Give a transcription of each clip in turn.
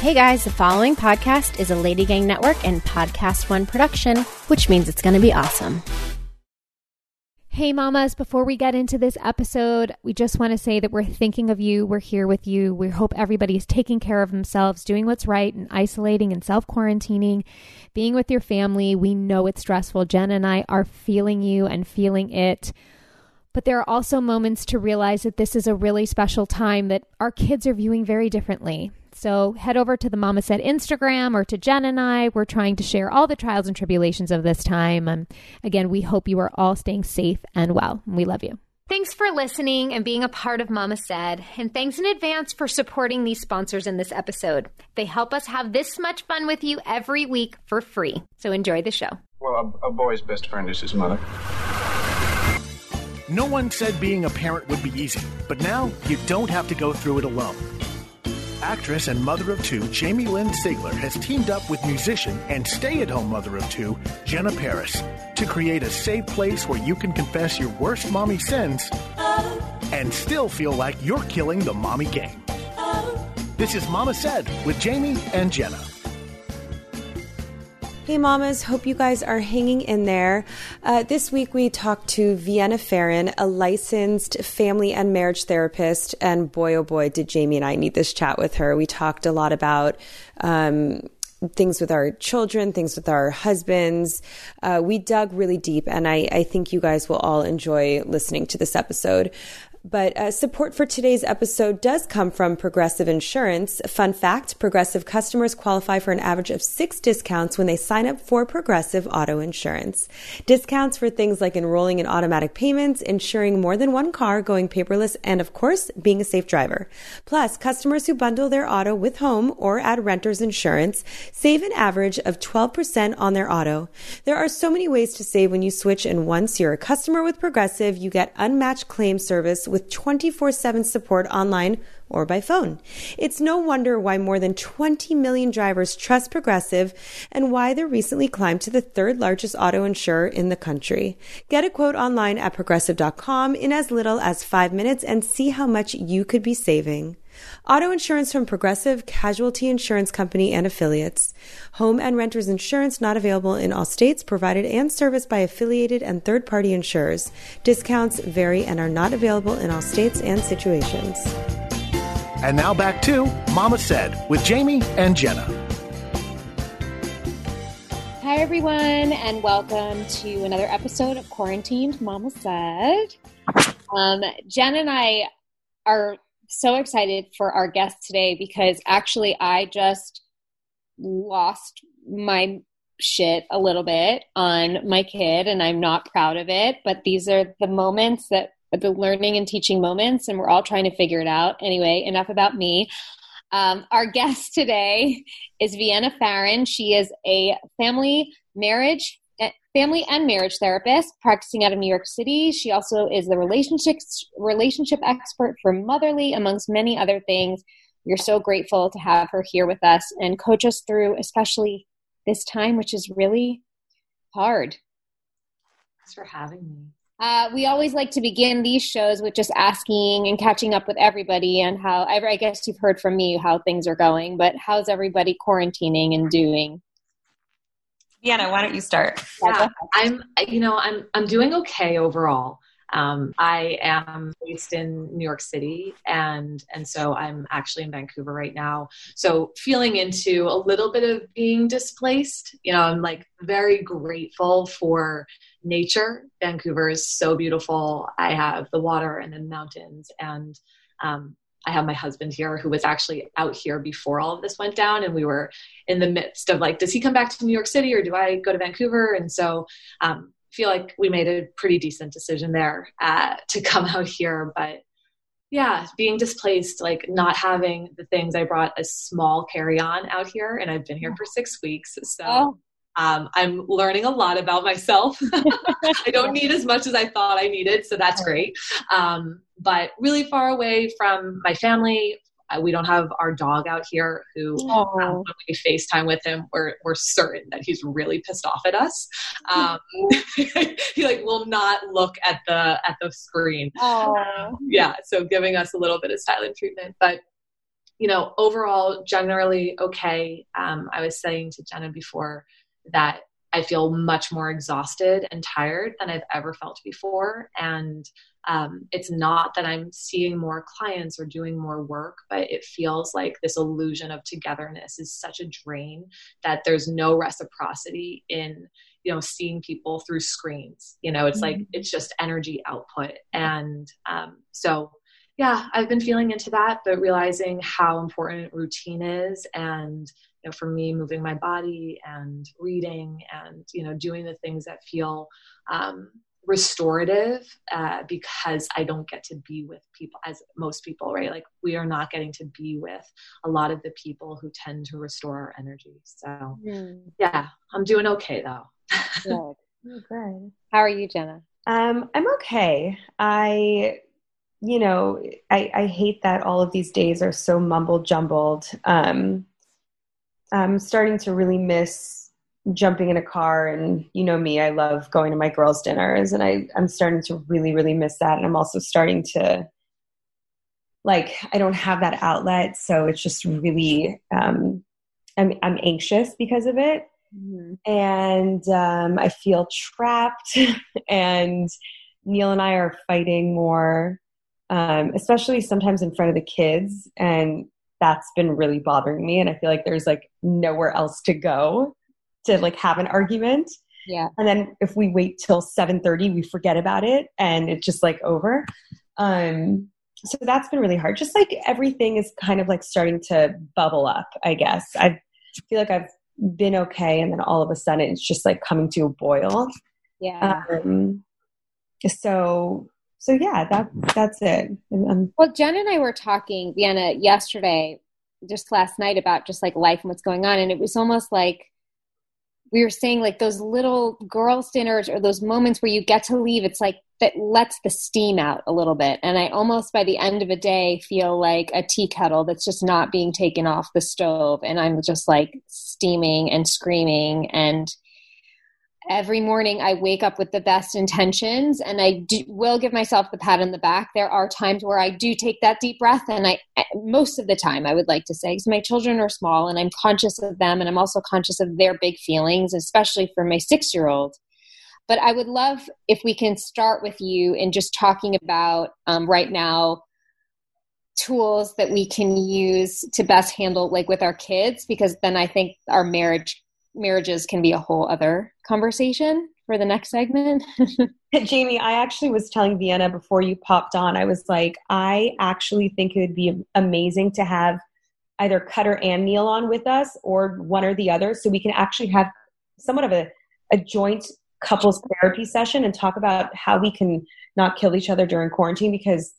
Hey guys, the following podcast is a Lady Gang Network and Podcast One production, which means it's going to be awesome. Hey, mamas, before we get into this episode, we just want to say that we're thinking of you. We're here with you. We hope everybody's taking care of themselves, doing what's right, and isolating and self quarantining, being with your family. We know it's stressful. Jen and I are feeling you and feeling it. But there are also moments to realize that this is a really special time that our kids are viewing very differently. So head over to the Mama Said Instagram or to Jen and I. We're trying to share all the trials and tribulations of this time. And again, we hope you are all staying safe and well. We love you. Thanks for listening and being a part of Mama Said. And thanks in advance for supporting these sponsors in this episode. They help us have this much fun with you every week for free. So enjoy the show. Well, a, a boy's best friend is his mother. No one said being a parent would be easy, but now you don't have to go through it alone. Actress and mother of two Jamie Lynn Sigler has teamed up with musician and stay at home mother of two Jenna Paris to create a safe place where you can confess your worst mommy sins and still feel like you're killing the mommy game. Oh. This is Mama Said with Jamie and Jenna. Hey, mamas. Hope you guys are hanging in there. Uh, this week, we talked to Vienna Pharaon, a licensed family and marriage therapist. And boy, oh boy, did Jamie and I need this chat with her. We talked a lot about. Um, things with our children, things with our husbands. Uh, we dug really deep, and I, I, think you guys will all enjoy listening to this episode. But uh, support for today's episode does come from Progressive Insurance. Fun fact Progressive customers qualify for an average of six discounts when they sign up for Progressive Auto Insurance. Discounts for things like enrolling in automatic payments, insuring more than one car, going paperless, and of course, being a safe driver. Plus, customers who bundle their auto with home or add renter's insurance save an average of 12% on their auto. There are so many ways to save when you switch, and once you're a customer with Progressive, you get unmatched claim service with 24 7 support online or by phone. It's no wonder why more than 20 million drivers trust Progressive and why they recently climbed to the third largest auto insurer in the country. Get a quote online at progressive.com in as little as five minutes and see how much you could be saving. Auto insurance from Progressive Casualty Insurance Company and affiliates. Home and renters insurance not available in all states, provided and serviced by affiliated and third party insurers. Discounts vary and are not available in all states and situations. And now back to Mama Said with Jamie and Jenna. Hi, everyone, and welcome to another episode of Quarantined Mama Said. Um, Jen and I are so excited for our guest today because actually I just lost my shit a little bit on my kid and I'm not proud of it, but these are the moments that the learning and teaching moments and we're all trying to figure it out. Anyway, enough about me. Um, our guest today is Vienna Pharaon. She is a family marriage family and marriage therapist practicing out of New York City. She also is the relationships relationship expert for Motherly, amongst many other things. We're so grateful to have her here with us and coach us through, especially this time, which is really hard. Thanks for having me. Uh, we always like to begin these shows with just asking and catching up with everybody and how I guess you've heard from me how things are going, but how's everybody quarantining and doing? Vienna, why don't you start? Yeah, I'm, you know, I'm, I'm doing okay overall. Um, I am based in New York City, and and so I'm actually in Vancouver right now. So feeling into a little bit of being displaced. You know, I'm like very grateful for nature. Vancouver is so beautiful. I have the water and the mountains, and um, I have my husband here who was actually out here before all of this went down. And we were in the midst of like, does he come back to New York City or do I go to Vancouver? And so, um, feel like we made a pretty decent decision there uh, to come out here. But yeah, being displaced, like not having the things I brought a small carry on out here, and I've been here for six weeks. So oh. Um, I'm learning a lot about myself. I don't need as much as I thought I needed, so that's great. Um, but really far away from my family. Uh, we don't have our dog out here who um, when we FaceTime with him, we're, we're certain that he's really pissed off at us. Um, he like will not look at the at the screen. Um, yeah, so giving us a little bit of silent treatment. But you know, overall, generally okay. Um, I was saying to Jenna before that I feel much more exhausted and tired than I've ever felt before. And um, it's not that I'm seeing more clients or doing more work, but it feels like this illusion of togetherness is such a drain that there's no reciprocity in you know seeing people through screens you know it's mm-hmm. like it's just energy output and um, so yeah i've been feeling into that but realizing how important routine is and you know for me moving my body and reading and you know doing the things that feel um, restorative uh, because I don't get to be with people as most people, right? Like we are not getting to be with a lot of the people who tend to restore our energy. So mm. yeah, I'm doing okay though. good. Oh, good. How are you, Jenna? Um, I'm okay. I, you know, I, I hate that all of these days are so mumble jumbled. Um, I'm starting to really miss jumping in a car and you know me i love going to my girls dinners and i i'm starting to really really miss that and i'm also starting to like i don't have that outlet so it's just really um i'm i'm anxious because of it mm-hmm. and um i feel trapped and neil and i are fighting more um especially sometimes in front of the kids and that's been really bothering me and i feel like there's like nowhere else to go to like have an argument. Yeah. And then if we wait till 7:30, we forget about it and it's just like over. Um so that's been really hard. Just like everything is kind of like starting to bubble up, I guess. I feel like I've been okay and then all of a sudden it's just like coming to a boil. Yeah. Um, so so yeah, that that's it. Um, well, Jen and I were talking, Vienna, yesterday, just last night about just like life and what's going on, and it was almost like we were saying like those little girls dinners or those moments where you get to leave it's like that lets the steam out a little bit. And i almost by the end of a day feel like a tea kettle that's just not being taken off the stove. And i'm just like steaming and screaming. And every morning I wake up with the best intentions and I do, will give myself the pat on the back. There are times where I do take that deep breath and I most of the time I would like to say because my children are small and I'm conscious of them and I'm also conscious of their big feelings, especially for my 6-year-old. But I would love if we can start with you in just talking about um, right now tools that we can use to best handle like with our kids because then I think our marriage marriages can be a whole other conversation for the next segment. Jamie, I actually was telling Vienna before you popped on, I was like, I actually think it would be amazing to have either Cutter and Neil on with us or one or the other so we can actually have somewhat of a, a joint couples therapy session and talk about how we can not kill each other during quarantine because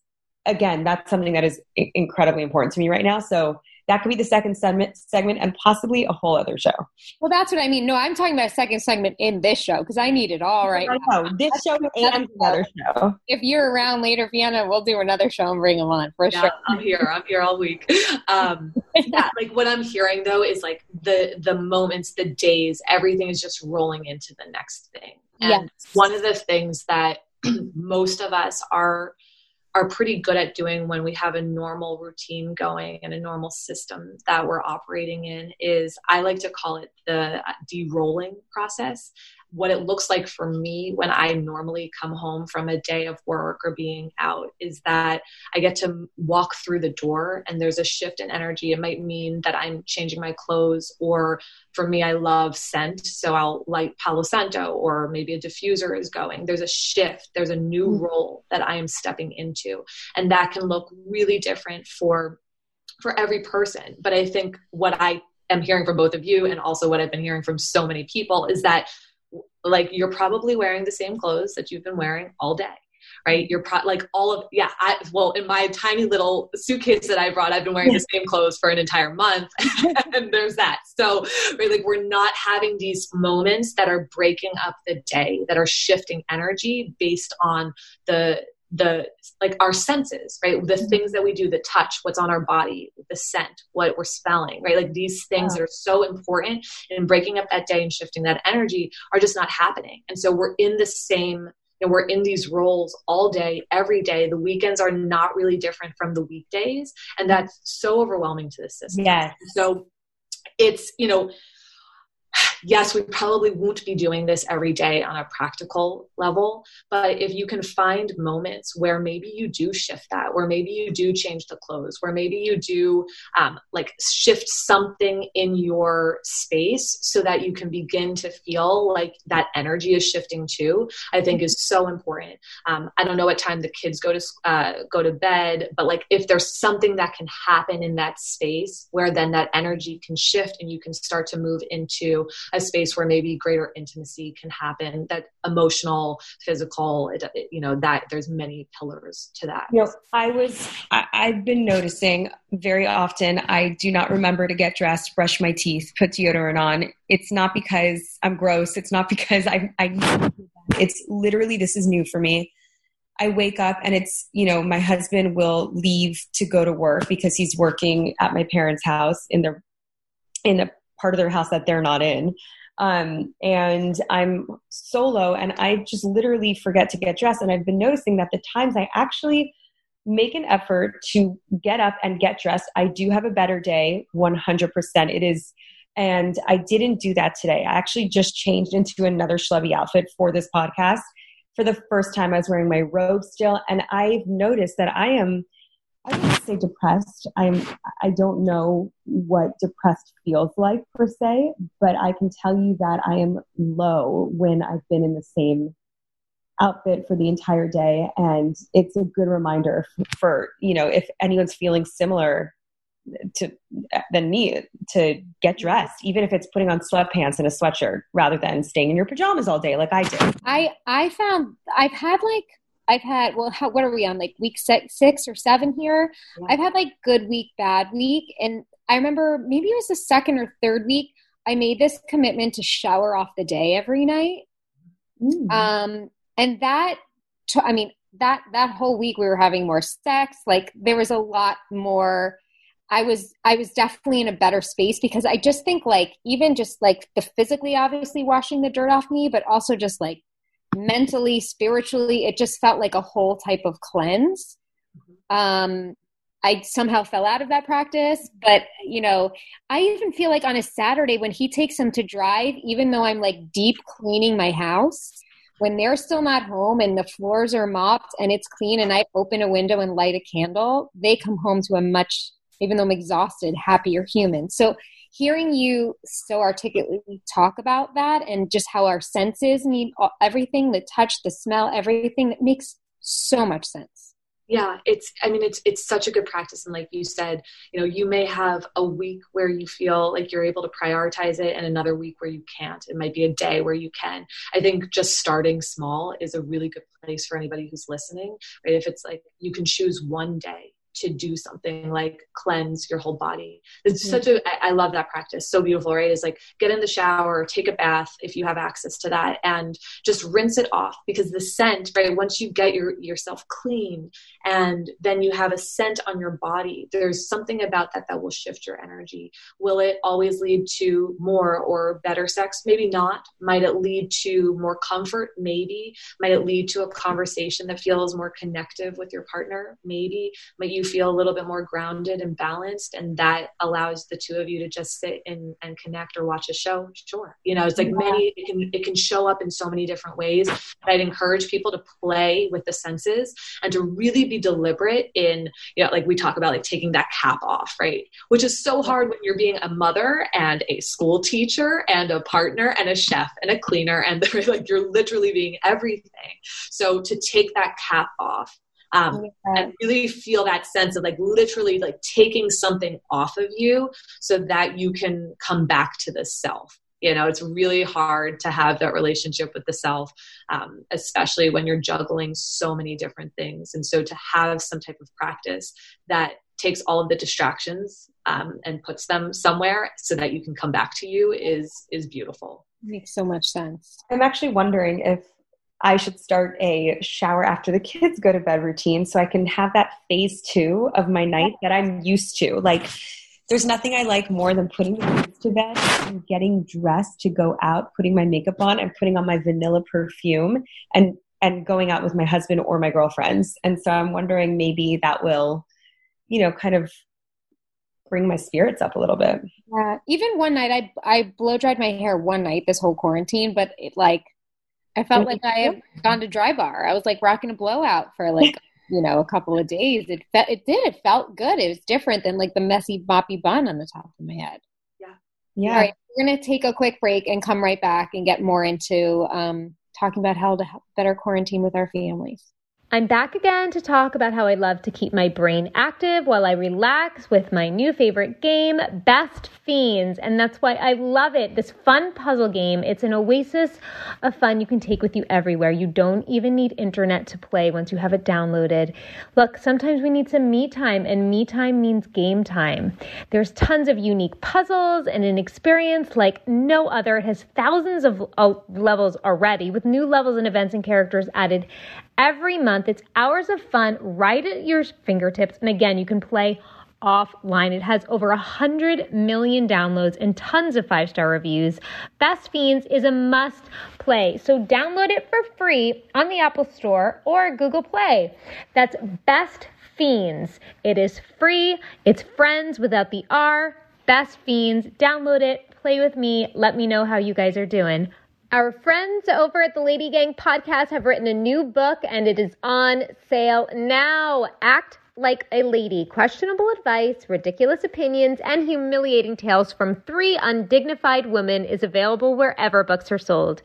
again that's something that is incredibly important to me right now so that could be the second segment, segment and possibly a whole other show. Well, that's what I mean. No, I'm talking about a second segment in this show because I need it all right now. This show and another show. If you're around later, Vienna, we'll do another show and bring them on for yeah, sure. I'm here. I'm here all week. Um, yeah, like what I'm hearing though is like the the moments, the days, everything is just rolling into the next thing. And yes. one of the things that most of us are are pretty good at doing when we have a normal routine going and a normal system that we're operating in is I like to call it the uh, de-rolling process what it looks like for me when I normally come home from a day of work or being out is that I get to walk through the door and there's a shift in energy. It might mean that I'm changing my clothes, or for me, I love scent. So I'll light Palo Santo, or maybe a diffuser is going. There's a shift, there's a new mm. role that I am stepping into. And that can look really different for for every person but i think what i am hearing from both of you and also what i've been hearing from so many people is that like you're probably wearing the same clothes that you've been wearing all day right? You're pro- like all of yeah I, well in my tiny little suitcase that i brought i've been wearing the same clothes for an entire month and there's that. So right, like we're not having these moments that are breaking up the day that are shifting energy based on the the like our senses right the mm-hmm. things that we do the touch what's on our body the scent what we're smelling right like these things that are so important in breaking up that day and shifting that energy are just not happening and so we're in the same you know, we're in these roles all day, every day. The weekends are not really different from the weekdays. And that's so overwhelming to the system. yeah So it's, you know, yes, we probably won't be doing this every day on a practical level, but if you can find moments where maybe you do shift that, where maybe you do change the clothes, where maybe you do um, like shift something in your space so that you can begin to feel like that energy is shifting too, I think is so important. Um, I don't know what time the kids go to uh, go to bed, but like if there's something that can happen in that space where then that energy can shift and you can start to move into a space where maybe greater intimacy can happen that emotional physical you know that there's many pillars to that. You know i was I, i've been noticing very often i do not remember to get dressed brush my teeth put deodorant on. It's not because i'm gross it's not because i i it's literally this is new for me. I wake up and it's, you know, my husband will leave to go to work because he's working at my parents' house in the in a part of their house that they're not in. Um, and I'm solo and I just literally forget to get dressed. And I've been noticing that the times I actually make an effort to get up and get dressed, I do have a better day 100%. It is, and I didn't do that today. I actually just changed into another schlubby outfit for this podcast. For the first time, I was wearing my robe still, and I've noticed that I am I wouldn't say depressed. I'm I don't know what depressed feels like per se, but I can tell you that I am low when I've been in the same outfit for the entire day and it's a good reminder for, you know if anyone's feeling similar to than me to get dressed even if it's putting on sweatpants and a sweatshirt rather than staying in your pajamas all day like I did. I I found I've had like I've had well, how, what are we on like week six, six or seven here? Yeah. I've had like good week, bad week, and I remember maybe it was the second or third week. I made this commitment to shower off the day every night, mm. um, and that t- I mean that that whole week we were having more sex. Like there was a lot more. I was I was definitely in a better space because I just think like even just like the physically obviously washing the dirt off me, but also just like mentally, spiritually, it just felt like a whole type of cleanse. Um, I somehow fell out of that practice, but you know, I even feel like on a Saturday when he takes them to drive, even though I'm like deep cleaning my house, when they're still not home and the floors are mopped and it's clean and I open a window and light a candle, they come home to a much, even though I'm exhausted, happier human. So hearing you so articulately talk about that and just how our senses need everything the touch the smell everything that makes so much sense. Yeah it's i mean it's it's such a good practice. And like you said you know you may have a week where you feel like you're able to prioritize it and another week where you can't. It might be a day where you can. I think just starting small is a really good place for anybody who's listening right? If it's like you can choose one day to do something like cleanse your whole body. It's mm-hmm. such a, I love that practice. So beautiful, right? Is like get in the shower, take a bath if you have access to that, and just rinse it off because the scent, right? Once you get your yourself clean and then you have a scent on your body, there's something about that that will shift your energy. Will it always lead to more or better sex? Maybe not. Might it lead to more comfort? Maybe. Might it lead to a conversation that feels more connective with your partner? Maybe. Might you feel a little bit more grounded and balanced and that allows the two of you to just sit and, and connect or watch a show. Sure. You know it's like many it can it can show up in so many different ways i'd encourage people to play with the senses and to really be deliberate in you know like we talk about like taking that cap off right? Which is so hard when you're being a mother and a school teacher and a partner and a chef and a cleaner and like you're literally being everything. So to take that cap off um, and really feel that sense of like literally like taking something off of you so that you can come back to the self. You know it's really hard to have that relationship with the self um, especially when you're juggling so many different things. And so to have some type of practice that takes all of the distractions um, and puts them somewhere so that you can come back to you is is beautiful. Makes so much sense. I'm actually wondering if I should start a shower after the kids go to bed routine so I can have that phase two of my night that I'm used to. Like, there's nothing I like more than putting the kids to bed and getting dressed to go out, putting my makeup on, and putting on my vanilla perfume and and going out with my husband or my girlfriends. And so I'm wondering maybe that will, you know, kind of bring my spirits up a little bit. Yeah. Even one night I I blow dried my hair one night this whole quarantine, but it like I felt like I had gone to dry bar. I was like rocking a blowout for like you know a couple of days. It fe- it did. It felt good. It was different than like the messy moppy bun on the top of my head. Yeah. Yeah. All right, we're gonna take a quick break and come right back and get more into um, talking about how to better quarantine with our families. I'm back again to talk about how I love to keep my brain active while I relax with my new favorite game, Best Fiends. And that's why I love it. This fun puzzle game. It's an oasis of fun you can take with you everywhere. You don't even need internet to play once you have it downloaded. Look, sometimes we need some me time, and me time means game time. There's tons of unique puzzles and an experience like no other. It has thousands of uh, levels already with new levels and events and characters added every month. It's hours of fun right at your fingertips. And again, you can play offline. It has over 100 million downloads and tons of five star reviews. Best Fiends is a must play. So download it for free on the Apple Store or Google Play. That's Best Fiends. It is free, it's friends without the R. Best Fiends. Download it, play with me, let me know how you guys are doing. Our friends over at the Lady Gang podcast have written a new book and it is on sale now. Act like a lady. Questionable advice, ridiculous opinions, and humiliating tales from three undignified women is available wherever books are sold.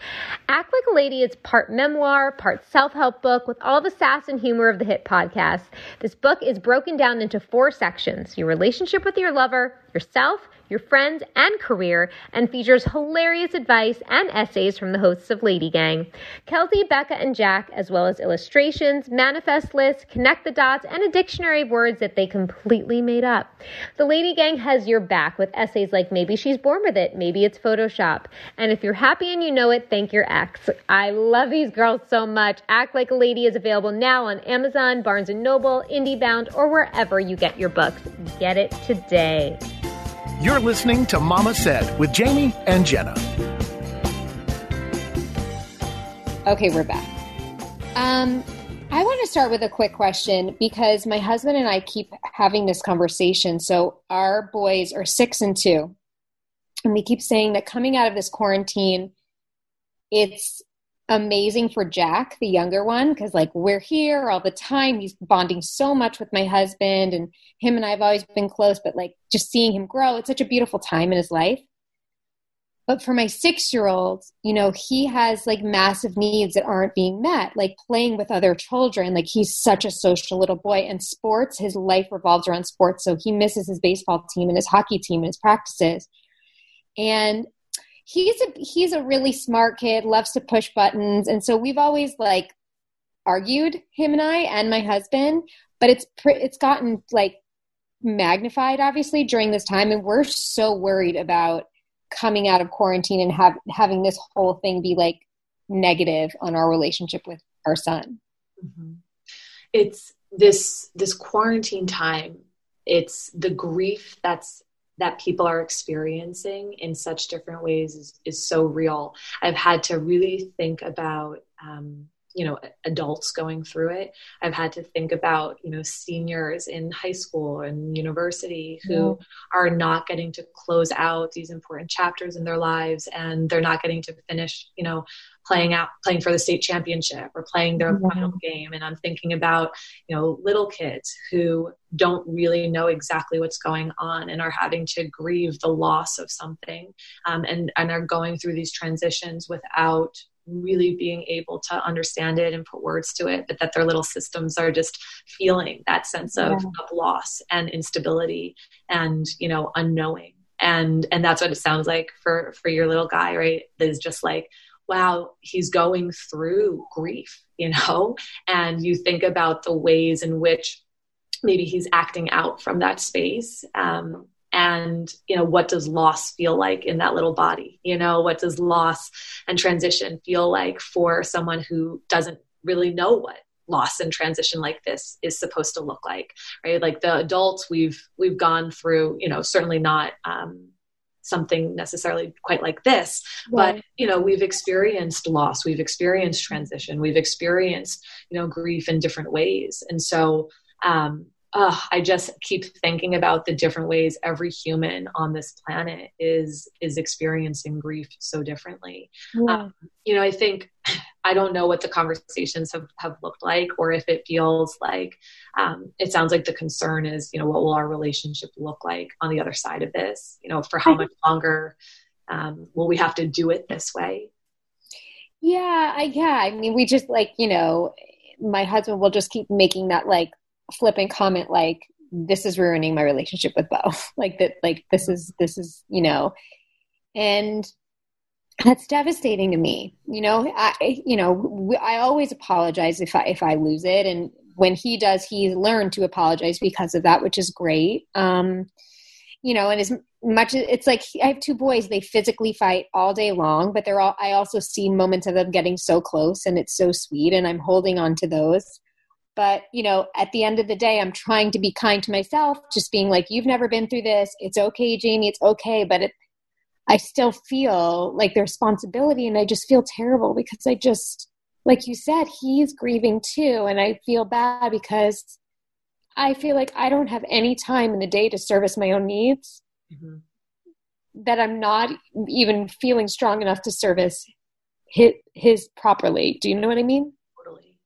Act Like a Lady is part memoir, part self help book with all the sass and humor of the hit podcast. This book is broken down into four sections your relationship with your lover, yourself, your friends, and career, and features hilarious advice and essays from the hosts of Lady Gang. Kelsey, Becca, and Jack, as well as illustrations, manifest lists, connect the dots, and a dictionary of words that they completely made up. The Lady Gang has your back with essays like Maybe She's Born With It, Maybe It's Photoshop. And if you're happy and you know it, thank your ex. I love these girls so much. Act Like a Lady is available now on Amazon, Barnes & Noble, IndieBound, or wherever you get your books. Get it today. You're listening to Mama Said with Jamie and Jenna. Okay, we're back. Um, I want to start with a quick question because my husband and I keep having this conversation. So our boys are six and two, and we keep saying that coming out of this quarantine, it's amazing for Jack, the younger one, because like we're here all the time. He's bonding so much with my husband, and him and I have always been close, but like just seeing him grow, it's such a beautiful time in his life. But for my six year old, you know, he has like massive needs that aren't being met, like playing with other children. Like he's such a social little boy, and sports, his life revolves around sports. So he misses his baseball team and his hockey team and his practices. And he's a he's a really smart kid, loves to push buttons, and so we've always like argued him and I and my husband, but it's it's gotten like magnified obviously during this time, and we're so worried about coming out of quarantine and have having this whole thing be like negative on our relationship with our son. Mm-hmm. It's this this quarantine time. It's the grief that's that people are experiencing in such different ways is, is so real. I've had to really think about, um, you know, adults going through it. I've had to think about, you know, seniors in high school and university who yeah. are not getting to close out these important chapters in their lives and they're not getting to finish, you know, playing out playing for the state championship or playing their final game and i'm thinking about you know little kids who don't really know exactly what's going on and are having to grieve the loss of something um, and and are going through these transitions without really being able to understand it and put words to it, but that their little systems are just feeling that sense of, yeah. of loss and instability and, you know, unknowing. And and that's what it sounds like for for your little guy, right? Is just like, wow, he's going through grief, you know? And you think about the ways in which maybe he's acting out from that space. Um, and you know what does loss feel like in that little body you know what does loss and transition feel like for someone who doesn't really know what loss and transition like this is supposed to look like right like the adults we've we've gone through you know certainly not um, something necessarily quite like this but you know we've experienced loss we've experienced transition we've experienced you know grief in different ways. And so um, uh, I just keep thinking about the different ways every human on this planet is is experiencing grief so differently. Yeah. Um, you know, I think I don't know what the conversations have, have looked like, or if it feels like um, it sounds like the concern is, you know, what will our relationship look like on the other side of this? You know, for how much longer um, will we have to do it this way? Yeah, I, yeah. I mean, we just like you know, my husband will just keep making that like flippant comment like this is ruining my relationship with Bo. like that like this is this is, you know, and that's devastating to me. You know, I you know, I always apologize if I if I lose it and when he does, he's learned to apologize because of that, which is great. Um, you know, and as much as it's like I have two boys, they physically fight all day long, but they're all, I also see moments of them getting so close and it's so sweet and I'm holding on to those but you know at the end of the day i'm trying to be kind to myself just being like you've never been through this. It's okay jamie. It's okay. But it, i still feel like the responsibility and i just feel terrible because i just like you said he's grieving too. And i feel bad because i feel like i don't have any time in the day to service my own needs mm-hmm. that i'm not even feeling strong enough to service his, his properly. Do you know what i mean? Totally.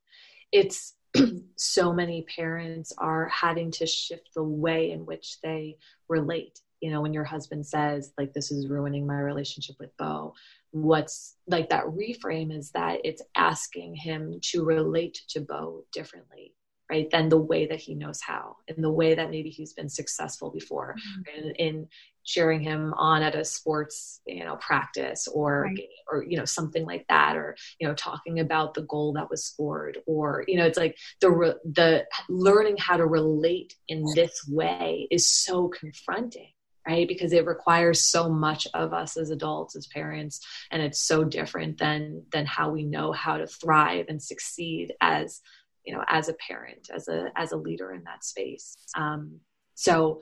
It's so many parents are having to shift the way in which they relate you know when your husband says like this is ruining my relationship with bo what's like that reframe is that it's asking him to relate to bo differently right than the way that he knows how in the way that maybe he's been successful before mm-hmm. in, in cheering him on at a sports you know practice or right. or you know something like that or you know talking about the goal that was scored or you know it's like the the learning how to relate in this way is so confronting right because it requires so much of us as adults as parents and it's so different than than how we know how to thrive and succeed as you know as a parent as a as a leader in that space um, so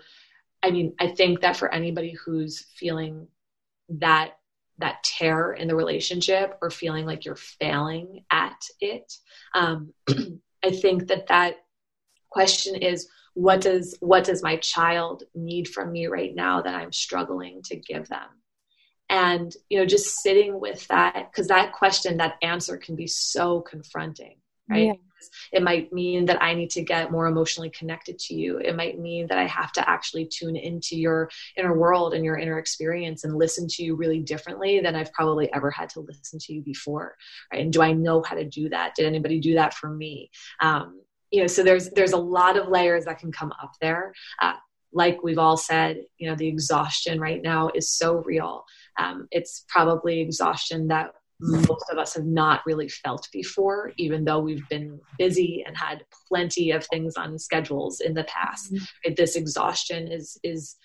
I mean, I think that for anybody who's feeling that that tear in the relationship or feeling like you're failing at it, um, I think that that question is what does what does my child need from me right now that I'm struggling to give them? And you know, just sitting with that because that question, that answer can be so confronting, right? Yeah. It might mean that I need to get more emotionally connected to you. It might mean that I have to actually tune into your inner world and your inner experience and listen to you really differently than I've probably ever had to listen to you before. Right? And do I know how to do that? Did anybody do that for me? Um, you know, so there's there's a lot of layers that can come up there. Uh, like we've all said, you know, the exhaustion right now is so real. Um, it's probably exhaustion that most of us have not really felt before, even though we've been busy and had plenty of things on schedules in the past. Mm-hmm. This exhaustion is is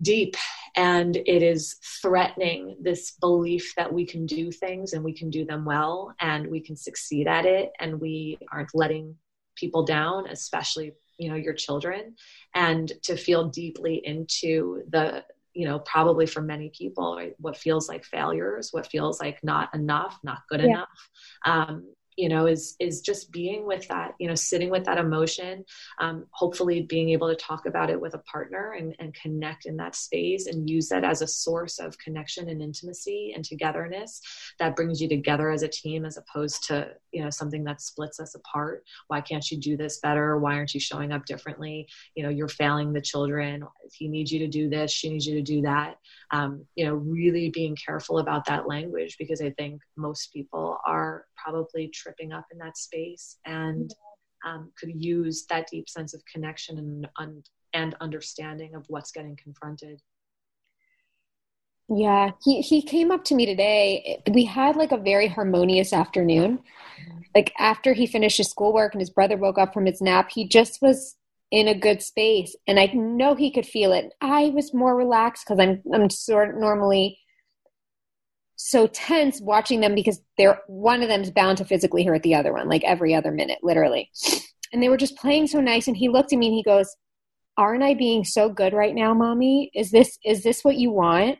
deep and it is threatening this belief that we can do things and we can do them well and we can succeed at it and we aren't letting people down especially you know your children and to feel deeply into the you know probably for many people right, what feels like failures what feels like not enough not good yeah. enough um, you know is is just being with that you know sitting with that emotion um, hopefully being able to talk about it with a partner and, and connect in that space and use that as a source of connection and intimacy and togetherness that brings you together as a team as opposed to you know something that splits us apart. Why can't you do this better? Why aren't you showing up differently? You know you're failing the children. He needs you to do this she needs you to do that. Um, you know really being careful about that language because i think most people are probably tripping up in that space and um, could use that deep sense of connection and, and and understanding of what's getting confronted. Yeah he he came up to me today. We had like a very harmonious afternoon. Like after he finished his schoolwork and his brother woke up from his nap he just was in a good space and i know he could feel it. I was more relaxed because i'm i'm sort normally so tense watching them because they're one of them's bound to physically hurt the other one like every other minute literally and they were just playing so nice and he looked at me and he goes aren't I being so good right now, mommy? Is this is this what you want?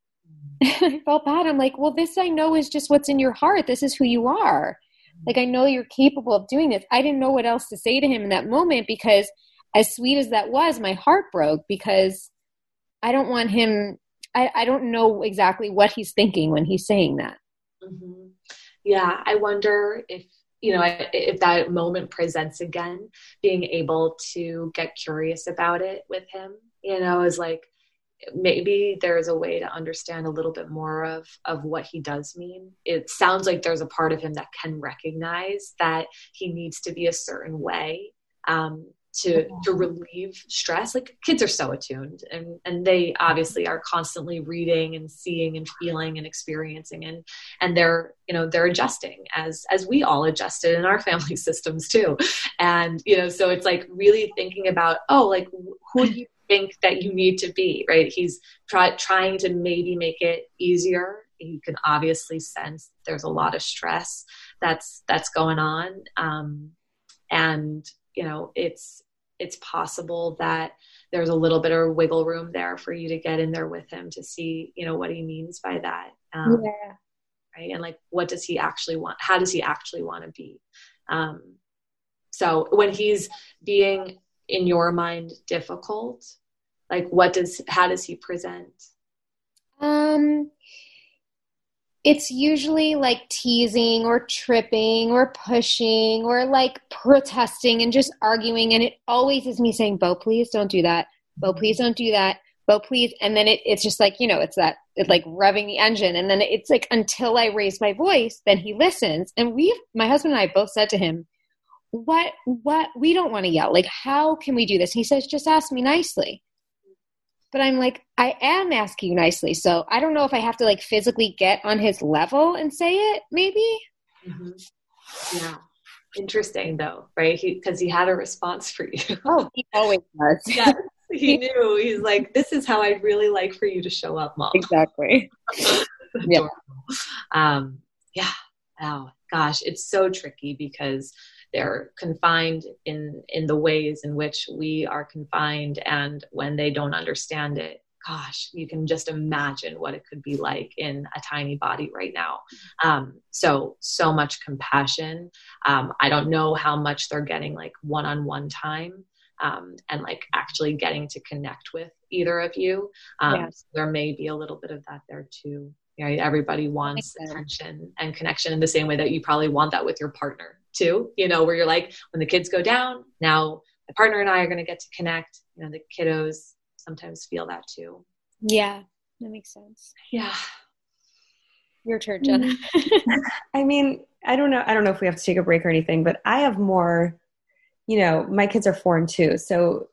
I felt bad. I'm like, well, this I know is just what's in your heart. This is who you are. Like, I know you're capable of doing this. I didn't know what else to say to him in that moment because, as sweet as that was, my heart broke because I don't want him, I, I don't know exactly what he's thinking when he's saying that. Mm-hmm. Yeah, I wonder if you know if that moment presents again being able to get curious about it with him you know is like maybe there's a way to understand a little bit more of of what he does mean it sounds like there's a part of him that can recognize that he needs to be a certain way um, to to relieve stress. Like kids are so attuned and and they obviously are constantly reading and seeing and feeling and experiencing and and they're you know they're adjusting as as we all adjusted in our family systems too. And you know so it's like really thinking about oh like who do you think that you need to be right? He's try, trying to maybe make it easier. You can obviously sense there's a lot of stress that's that's going on. Um, and you know it's it's possible that there's a little bit of wiggle room there for you to get in there with him to see you know what he means by that. Um, yeah. right? And like what does he actually want how does he actually want to be? Um, so when he's being in your mind difficult like what does how does he present? Um it's usually like teasing or tripping or pushing or like protesting and just arguing and it always is me saying bo please don't do that. Bo please don't do that. Bo please and then it, it's just like you know it's that it's like revving the engine and then it's like until i raise my voice then he listens and we my husband and i both said to him what what we don't want to yell. Like how can we do this? He says just ask me nicely but I'm like, I am asking you nicely. So I don't know if I have to like physically get on his level and say it, maybe. Mm-hmm. Yeah. Interesting though, right? Because he, he, had a response for you. Oh, he always does. yeah. He knew. He's like, this is how I'd really like for you to show up, mom. Exactly. yeah. Um, yeah. Oh, gosh. It's so tricky because they're confined in in the ways in which we are confined and when they don't understand it gosh you can just imagine what it could be like in a tiny body right now. Um, so so much compassion. Um, i don't know how much they're getting like one-on-one time um, and like actually getting to connect with either of you. Um, yeah. so there may be a little bit of that there too. Right? Everybody wants attention and connection in the same way that you probably want that with your partner too, you know, where you're like, when the kids go down, now my partner and I are going to get to connect. You know, the kiddos sometimes feel that too. Yeah, that makes sense. Yeah. Your turn, Jenna. Mm. I mean, I don't know. I don't know if we have to take a break or anything, but I have more, you know, my kids are four and two. So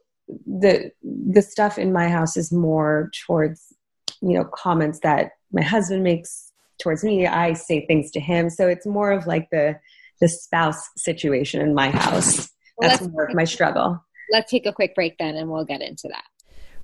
the, the stuff in my house is more towards, you know, comments that my husband makes towards me. I say things to him. So it's more of like the, the spouse situation in my house. That's more of my struggle. Let's take a quick break then and we'll get into that.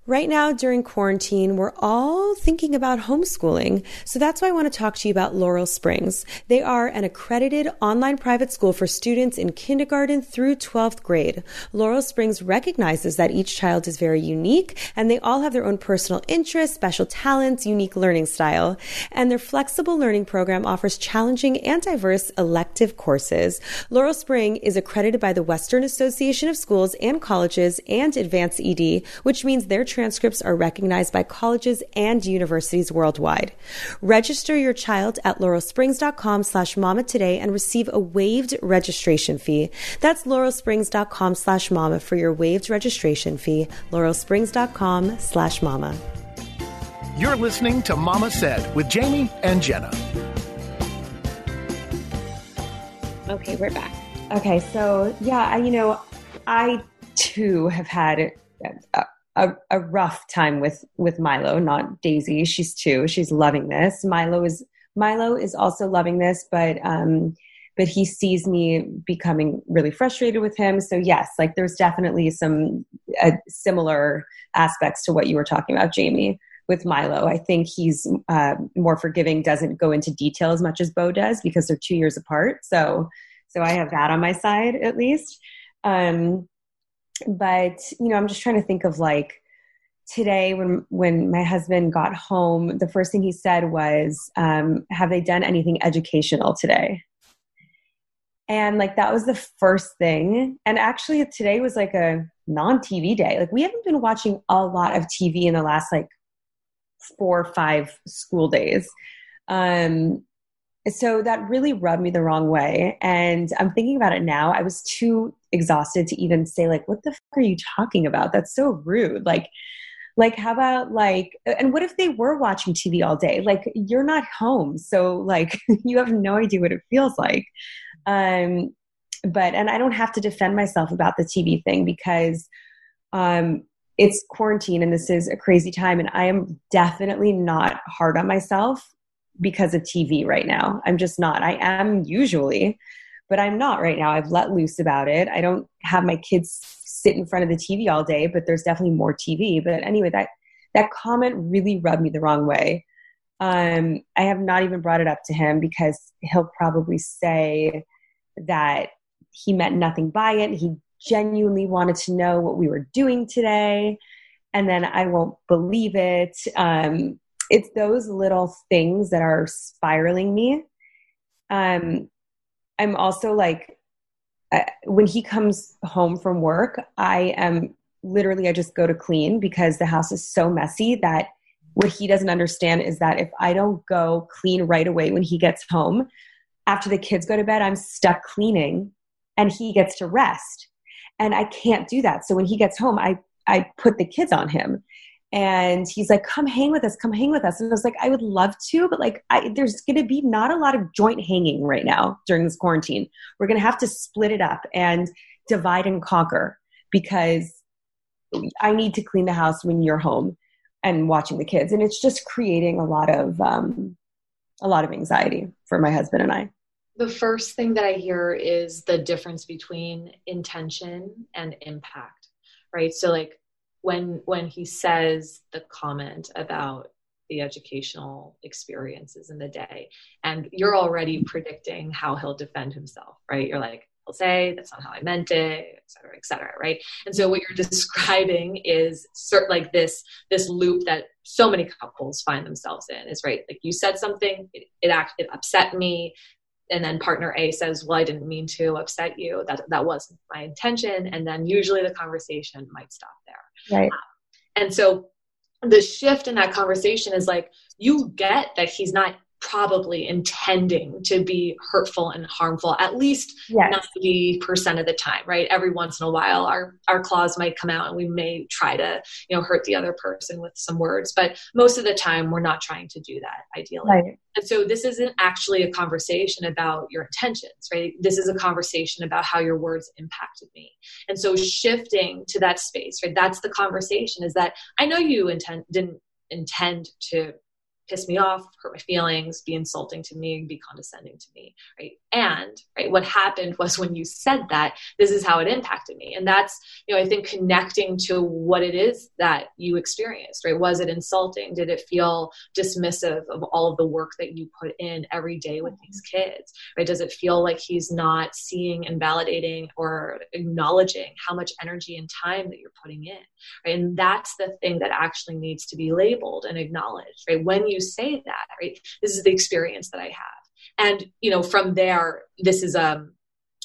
Right now, during quarantine, we're all thinking about homeschooling. So that's why I want to talk to you about Laurel Springs. They are an accredited online private school for students in kindergarten through 12th grade. Laurel Springs recognizes that each child is very unique and they all have their own personal interests, special talents, unique learning style. And their flexible learning program offers challenging and diverse elective courses. Laurel Spring is accredited by the Western Association of Schools and Colleges and AdvancED, which means their transcripts are recognized by colleges and universities worldwide. Register your child at laurelsprings.com slash mama today and receive a waived registration fee. That's laurelsprings.com slash mama for your waived registration fee. laurelsprings.com slash mama. You're listening to Mama Said with Jamie and Jenna. Okay, we're back. Okay, so yeah, I, you know, I too have had uh, a, a rough time with with Milo, not Daisy. She's two. She's loving this. Milo is Milo is also loving this, but um, but he sees me becoming really frustrated with him. So yes, like there's definitely some uh, similar aspects to what you were talking about, Jamie. With Milo, I think he's uh, more forgiving. Doesn't go into detail as much as Bo does because they're two years apart. So so I have that on my side at least. Um, but you know, I'm just trying to think of like today when when my husband got home, the first thing he said was, um, "Have they done anything educational today?" And like that was the first thing. And actually, today was like a non TV day. Like we haven't been watching a lot of TV in the last like four or five school days. Um, so that really rubbed me the wrong way. And I'm thinking about it now. I was too exhausted to even say, like, what the fuck are you talking about? That's so rude. Like, like how about like and what if they were watching tv all day like you're not home so like you have no idea what it feels like um but and i don't have to defend myself about the tv thing because um it's quarantine and this is a crazy time and i am definitely not hard on myself because of TV right now. I'm just not. I am usually, but I'm not right now. I've let loose about it. I don't have my kids sit in front of the TV all day, but there's definitely more TV. But anyway, that that comment really rubbed me the wrong way. Um, I have not even brought it up to him because he'll probably say that he meant nothing by it. He genuinely wanted to know what we were doing today, and then I won't believe it. Um, it's those little things that are spiraling me. Um, I'm also like, when he comes home from work, I am literally, I just go to clean because the house is so messy that what he doesn't understand is that if I don't go clean right away when he gets home, after the kids go to bed, I'm stuck cleaning and he gets to rest. And I can't do that. So when he gets home, I, I put the kids on him and he's like come hang with us come hang with us. And i was like i would love to but like I, there's going to be not a lot of joint hanging right now during this quarantine. We're going to have to split it up and divide and conquer because i need to clean the house when you're home and watching the kids. And it's just creating a lot of um, a lot of anxiety for my husband and i. The first thing that i hear is the difference between intention and impact right? So like when when he says the comment about the educational experiences in the day and you're already predicting how he'll defend himself right? You're like he'll say that's not how i meant it et cetera et cetera right? And so what you're describing is sort like this this loop that so many couples find themselves in is right like you said something it it, act, it upset me and then partner A says, "Well, I didn't mean to upset you. That that wasn't my intention." And then usually the conversation might stop there. Right. Um, and so the shift in that conversation is like, you get that he's not probably intending to be hurtful and harmful at least yes. 90% of the time right? Every once in a while our our claws might come out and we may try to you know hurt the other person with some words but most of the time we're not trying to do that ideally. Right. and so this isn't actually a conversation about your intentions right? This is a conversation about how your words impacted me. And so shifting to that space right? That's the conversation is that i know you intend didn't intend to piss me off, hurt my feelings, be insulting to me, be condescending to me, right? And right, what happened was when you said that, this is how it impacted me, and that's you know I think connecting to what it is that you experienced, right? Was it insulting? Did it feel dismissive of all of the work that you put in every day with these kids, right? Does it feel like he's not seeing and validating or acknowledging how much energy and time that you're putting in, right? And that's the thing that actually needs to be labeled and acknowledged, right? When you you say that, right? This is the experience that I have. And, you know, from there, this is, um,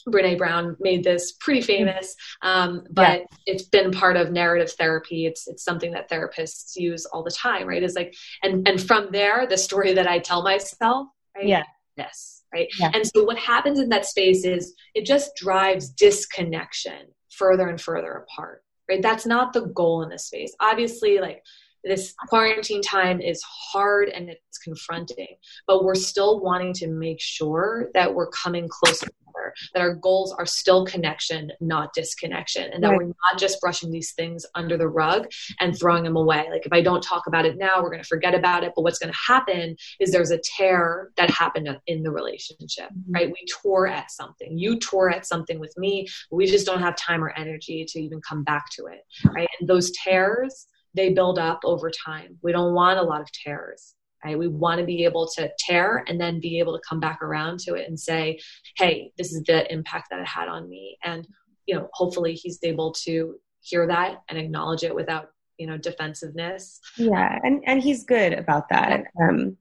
Brene Brown made this pretty famous, um, but yeah. it's been part of narrative therapy. It's it's something that therapists use all the time, right? Is like, and and from there, the story that I tell myself, right? Yeah. This, right? Yeah. And so what happens in that space is it just drives disconnection further and further apart, right? That's not the goal in this space. Obviously, like this quarantine time is hard and it's confronting, but we're still wanting to make sure that we're coming closer together, that our goals are still connection, not disconnection, and that right. we're not just brushing these things under the rug and throwing them away. Like if I don't talk about it now, we're going to forget about it. But what's going to happen is there's a tear that happened in the relationship, mm-hmm. right? We tore at something. You tore at something with me. we just don't have time or energy to even come back to it, right? And those tears they build up over time. We don't want a lot of tears. Right? We want to be able to tear and then be able to come back around to it and say, hey, this is the impact that it had on me. And you know, hopefully he's able to hear that and acknowledge it without, you know, defensiveness. Yeah. And, and he's good about that. Um,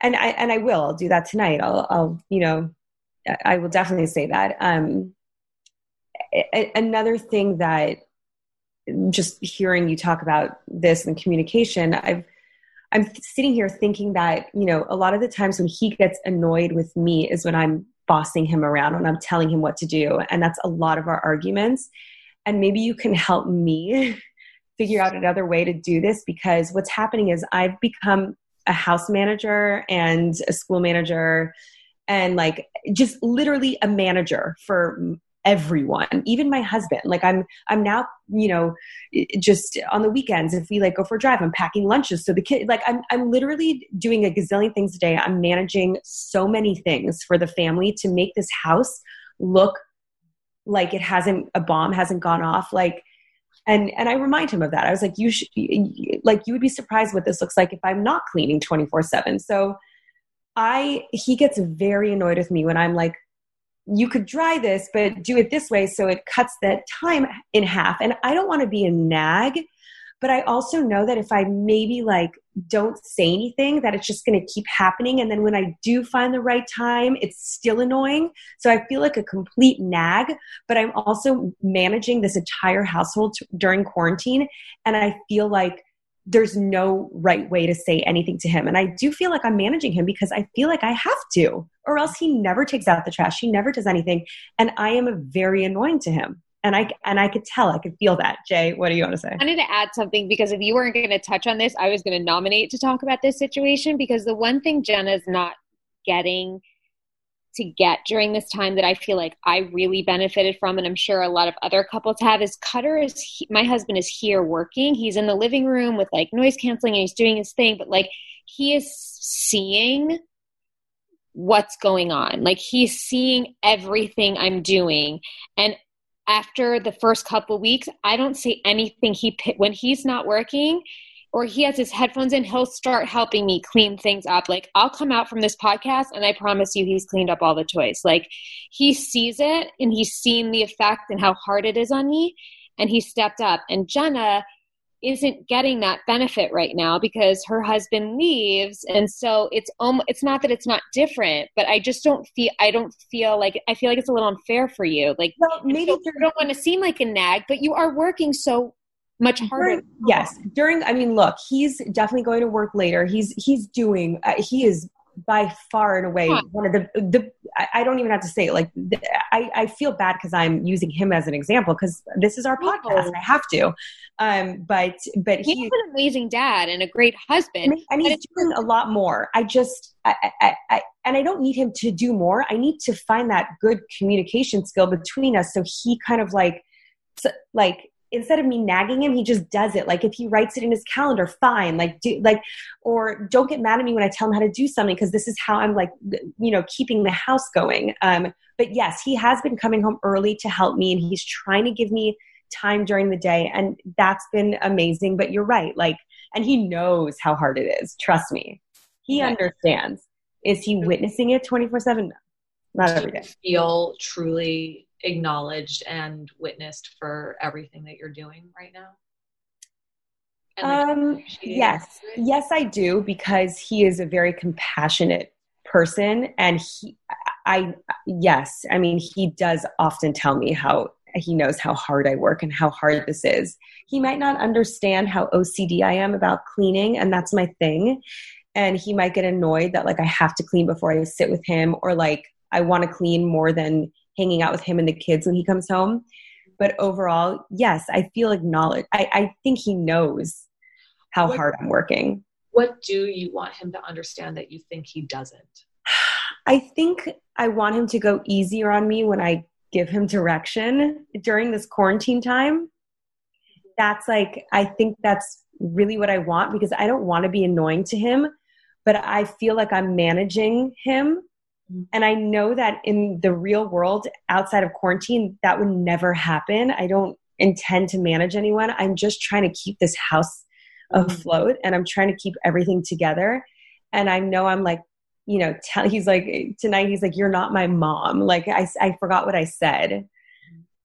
and I, and I will I'll do that tonight. I'll, I'll, you know, I will definitely say that. Um, a- another thing that just hearing you talk about this and communication, I've, I'm sitting here thinking that, you know, a lot of the times when he gets annoyed with me is when I'm bossing him around when I'm telling him what to do. And that's a lot of our arguments. And maybe you can help me figure out another way to do this because what's happening is I've become a house manager and a school manager and like just literally a manager for everyone even my husband. Like i'm i'm now you know just on the weekends if we like go for a drive i'm packing lunches. So the kid like i'm i'm literally doing a gazillion things a day. I'm managing so many things for the family to make this house look like it hasn't a bomb hasn't gone off. Like and and i remind him of that. I was like you should like you would be surprised what this looks like if i'm not cleaning 24 7 so i he gets very annoyed with me when i'm like you could dry this, but do it this way so it cuts that time in half. And I don't want to be a nag, but I also know that if I maybe like don't say anything, that it's just going to keep happening. And then when I do find the right time, it's still annoying. So I feel like a complete nag, but I'm also managing this entire household t- during quarantine. And I feel like there's no right way to say anything to him. And I do feel like I'm managing him because I feel like I have to, or else he never takes out the trash. He never does anything. And I am very annoying to him. And I and I could tell, I could feel that. Jay, what do you want to say? I wanted to add something because if you weren't going to touch on this, I was going to nominate to talk about this situation because the one thing Jenna's not getting to get during this time that I feel like I really benefited from, and I'm sure a lot of other couples have, is Cutter is he, my husband is here working. He's in the living room with like noise canceling and he's doing his thing, but like he is seeing what's going on. Like he's seeing everything I'm doing. And after the first couple weeks, I don't see anything he when he's not working or he has his headphones in, he'll start helping me clean things up. Like I'll come out from this podcast and I promise you he's cleaned up all the toys. Like he sees it and he's seen the effect and how hard it is on me and he stepped up. And Jenna isn't getting that benefit right now because her husband leaves and so it's um it's not that it's not different but i just don't feel i don't feel like i feel like it's a little unfair for you like well, maybe so you don't want to seem like a nag but you are working so much harder. Yes, during. I mean, look, he's definitely going to work later. He's he's doing. Uh, he is by far and away huh. one of the the. I, don't even have to say it. Like the, I I feel bad because I'm using him as an example because this is our podcast. I have to. Um, but but he's an amazing dad and a great husband, and he's doing a lot more. I just I, I, I and I don't need him to do more. I need to find that good communication skill between us so he kind of like like instead of me nagging him, he just does it. Like if he writes it in his calendar, fine. Like do like or don't get mad at me when I tell him how to do something because this is how I'm like you know keeping the house going. Um, but yes, he has been coming home early to help me, and he's trying to give me time during the day, and that's been amazing. But you're right, like, and he knows how hard it is. Trust me, he understands. Is he witnessing it twenty four seven? Not every day. Feel truly acknowledged and witnessed for everything that you're doing right now? Um, yes, yes, I do because he is a very compassionate person, and he, I, yes, I mean, he does often tell me how he knows how hard I work and how hard this is. He might not understand how OCD I am about cleaning, and that's my thing. And he might get annoyed that like I have to clean before I sit with him, or like I want to clean more than hanging out with him and the kids when he comes home. But overall, yes, I feel acknowledged. I, I think he knows how what, hard I'm working. What do you want him to understand that you think he doesn't? I think I want him to go easier on me when I give him direction during this quarantine time. That's like, I think that's really what I want because I don't want to be annoying to him, but I feel like I'm managing him and I know that in the real world, outside of quarantine, that would never happen. I don't intend to manage anyone. I'm just trying to keep this house afloat and I'm trying to keep everything together. And I know I'm like, you know, tell, he's like, tonight, he's like, you're not my mom. Like, I, I forgot what I said.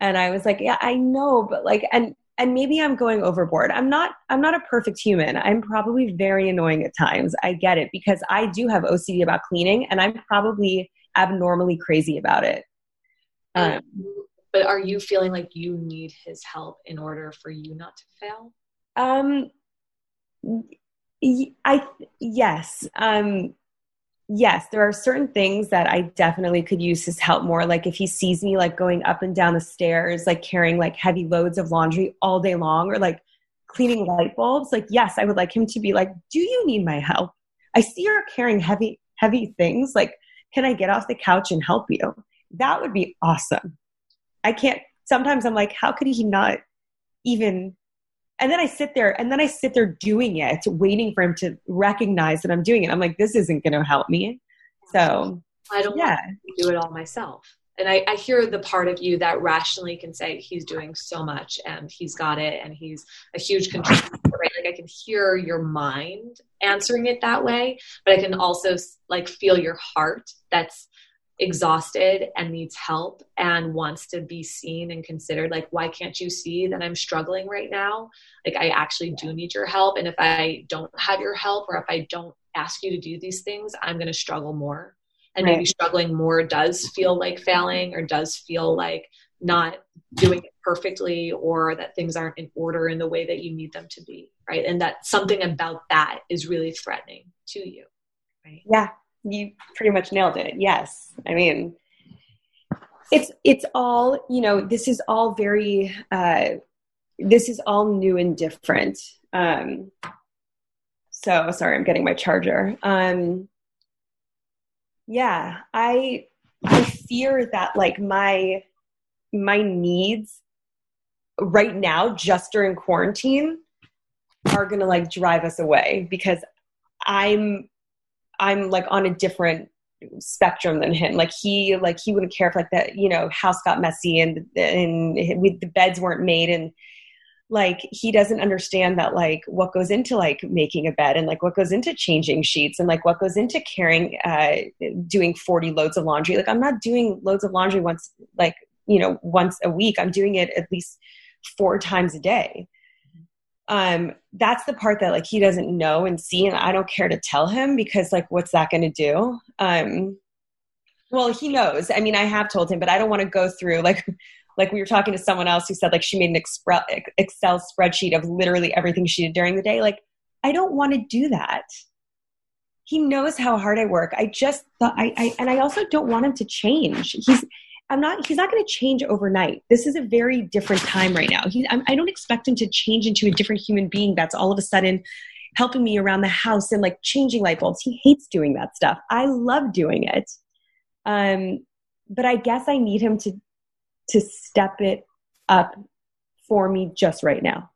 And I was like, yeah, I know, but like, and and maybe I'm going overboard. I'm not I'm not a perfect human. I'm probably very annoying at times. I get it because I do have OCD about cleaning and I'm probably abnormally crazy about it. Um, but are you feeling like you need his help in order for you not to fail? Um I yes. Um yes, there are certain things that I definitely could use his help more. Like if he sees me like going up and down the stairs, like carrying like heavy loads of laundry all day long, or like cleaning light bulbs, like yes, I would like him to be like, "Do you need my help? I see you're carrying heavy heavy things. Like, can I get off the couch and help you?" That would be awesome. I can't. Sometimes I'm like, how could he not even and then I sit there and then I sit there doing it, waiting for him to recognize that I'm doing it. I'm like, this isn't going to help me. So I don't yeah. to do it all myself. And I, I, hear the part of you that rationally can say he's doing so much and he's got it and he's a huge contributor, right? Like I can hear your mind answering it that way, but I can also like feel your heart that's exhausted and needs help and wants to be seen and considered like why can't you see that i'm struggling right now? Like i actually do need your help and if i don't have your help or if i don't ask you to do these things i'm going to struggle more. And right. maybe struggling more does feel like failing or does feel like not doing it perfectly or that things aren't in order in the way that you need them to be right? And that something about that is really threatening to you right? Yeah you pretty much nailed it. Yes. I mean, it's it's all you know this is all very uh this is all new and different um so sorry i'm getting my charger um yeah i i fear that like my my needs right now just during quarantine are gonna like drive us away because i'm I'm like on a different spectrum than him. Like he, like he wouldn't care if like that, you know, house got messy and and we, the beds weren't made. And like he doesn't understand that like what goes into like making a bed and like what goes into changing sheets and like what goes into carrying uh doing 40 loads of laundry. Like i'm not doing loads of laundry once like you know once a week. I'm doing it at least four times a day um that's the part that like he doesn't know and see and i don't care to tell him because like what's that going to do? Um well he knows. I mean i have told him but i don't want to go through like like we were talking to someone else who said like she made an excel spreadsheet of literally everything she did during the day. Like i don't want to do that. He knows how hard i work. I just thought I, I and i also don't want him to change. He's I'm not, he's not going to change overnight. This is a very different time right now. He, I don't expect him to change into a different human being that's all of a sudden helping me around the house and like changing light bulbs. He hates doing that stuff. I love doing it. Um, but I guess I need him to, to step it up for me just right now.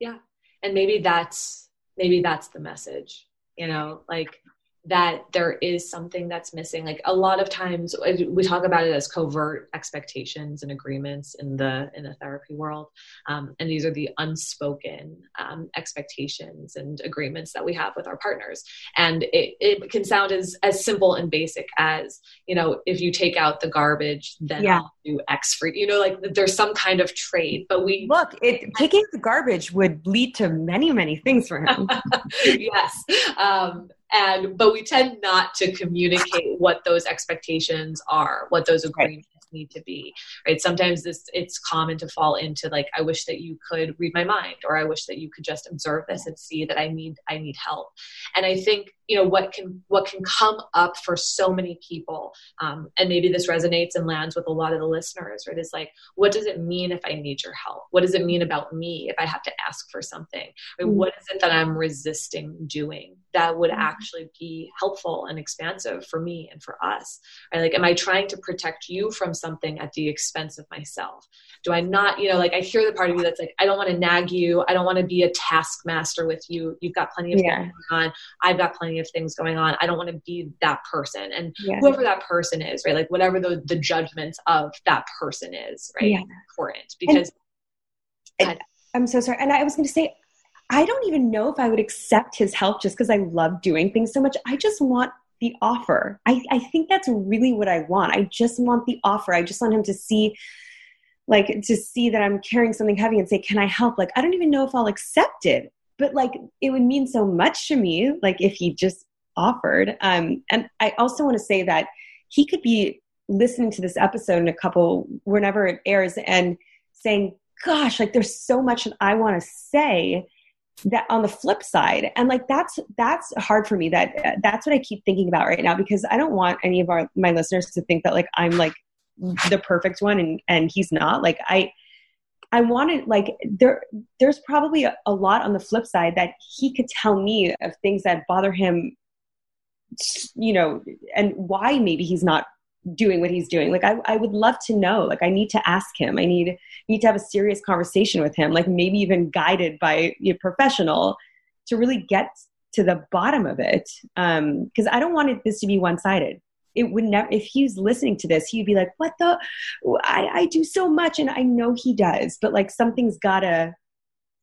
Yeah. And maybe that's, maybe that's the message, you know, like that there is something that's missing. Like a lot of times we talk about it as covert expectations and agreements in the in the therapy world um, and these are the unspoken um, expectations and agreements that we have with our partners. And it, it can sound as as simple and basic as you know if you take out the garbage then yeah. i'll do x for you. Know like there's some kind of trade but we look it taking the garbage would lead to many many things for him. Yes. Um, and but we tend not to communicate what those expectations are what those agreements need to be right? Sometimes this it's common to fall into like i wish that you could read my mind or i wish that you could just observe this and see that i need i need help. And i think you know what can what can come up for so many people um, and maybe this resonates and lands with a lot of the listeners right? Is like what does it mean if i need your help? What does it mean about me if i have to ask for something? Right? mm-hmm. what is it that i'm resisting doing that would mm-hmm. actually be helpful and expansive for me and for us? Right? Like am i trying to protect you from something at the expense of myself do i not you know like i hear the part of you that's like i don't want to nag you i don't want to be a taskmaster with you you've got plenty of yeah. things going on i've got plenty of things going on i don't want to be that person and yeah. whoever that person is right like whatever the, the judgments of that person is right yeah. important because and, i'm so sorry and i was going to say I don't even know if I would accept his help just because I love doing things so much. I just want the offer. I, I think that's really what I want. I just want the offer. I just want him to see like to see that I'm carrying something heavy and say, Can I help? Like, I don't even know if I'll accept it. But like it would mean so much to me, like if he just offered. Um, and I also want to say that he could be listening to this episode in a couple whenever it airs and saying, Gosh, like there's so much that I want to say that on the flip side and like that's that's hard for me that that's what i keep thinking about right now because i don't want any of our my listeners to think that like i'm like the perfect one and and he's not. Like i i wanted like there there's probably a, a lot on the flip side that he could tell me of things that bother him you know and why maybe he's not doing what he's doing. Like I, I would love to know like i need to ask him. I need need to have a serious conversation with him like maybe even guided by a professional to really get to the bottom of it. Um because i don't want it, this to be one-sided. It would never if he's listening to this he'd be like what the I, I do so much and i know he does. But like something's gotta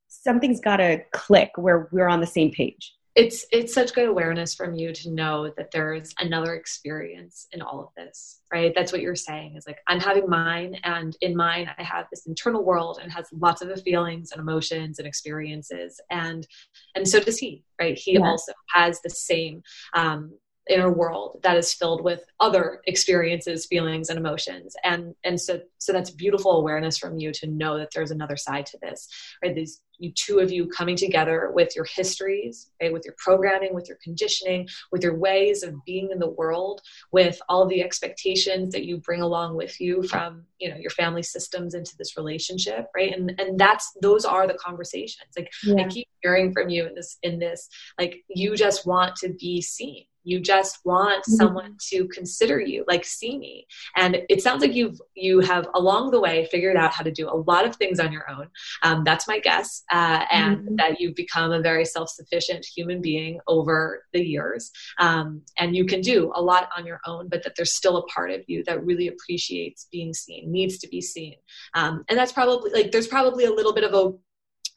something's gotta click where we're on the same page it's it's such good awareness from you to know that there's another experience in all of this right? That's what you're saying is like i'm having mine and in mine i have this internal world and has lots of the feelings and emotions and experiences. And and so does he right? He yeah. also has the same um inner world that is filled with other experiences feelings and emotions. And and so so that's beautiful awareness from you to know that there's another side to this right? These you two of you coming together with your histories right, with your programming with your conditioning with your ways of being in the world with all the expectations that you bring along with you from you know your family systems into this relationship right? And and that's those are the conversations. Like yeah. i keep hearing from you in this in this like you just want to be seen you just want mm-hmm. someone to consider you like see me and it sounds like you've you have along the way figured out how to do a lot of things on your own um, that's my guess uh, and mm-hmm. that you've become a very self-sufficient human being over the years um, and you can do a lot on your own but that there's still a part of you that really appreciates being seen needs to be seen um, and that's probably like there's probably a little bit of a